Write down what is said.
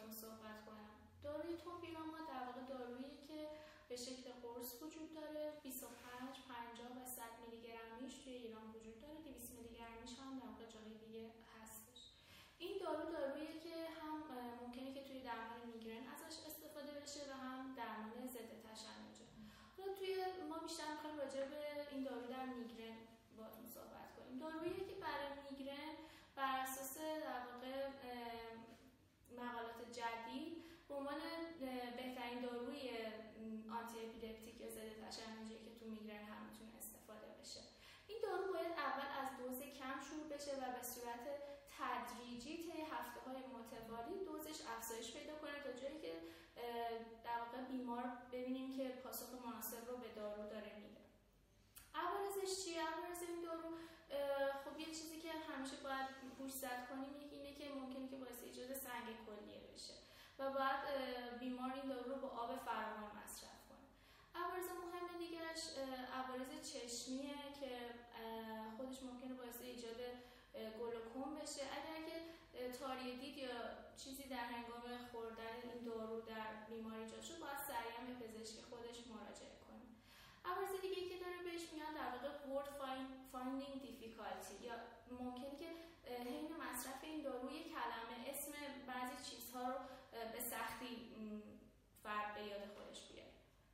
باهاتون صحبت کنم. داروی توپیراما در واقع دارویی که به شکل قرص وجود داره 25 50 و 100 میلی گرمیش توی ایران وجود داره 200 میلی گرمیش هم در واقع جای دیگه هستش. این دارو داروی متوالی دوزش افزایش پیدا کنه تا جایی که در واقع بیمار ببینیم که پاسخ مناسب رو به دارو داره میده. عوارضش چیه؟ عوارض این دارو خب یه چیزی که همیشه باید پوش زد کنیم اینه که ممکنه که باعث ایجاد سنگ کلیه بشه و باید بیمار این دارو رو با آب فراوان مصرف کنه. عوارض مهم دیگرش عوارض چشمیه که خودش ممکنه باعث ایجاد گلوکوم بشه اگر که تاری دید یا چیزی در هنگام خوردن این دارو در بیماری ایجاد شد باید سریعا به پزشک خودش مراجعه کنه. عوارض دیگه که داره بهش میگن در واقع word finding difficulty یا ممکنه که حین مصرف این داروی کلمه اسم بعضی چیزها رو به سختی فرد به یاد خودش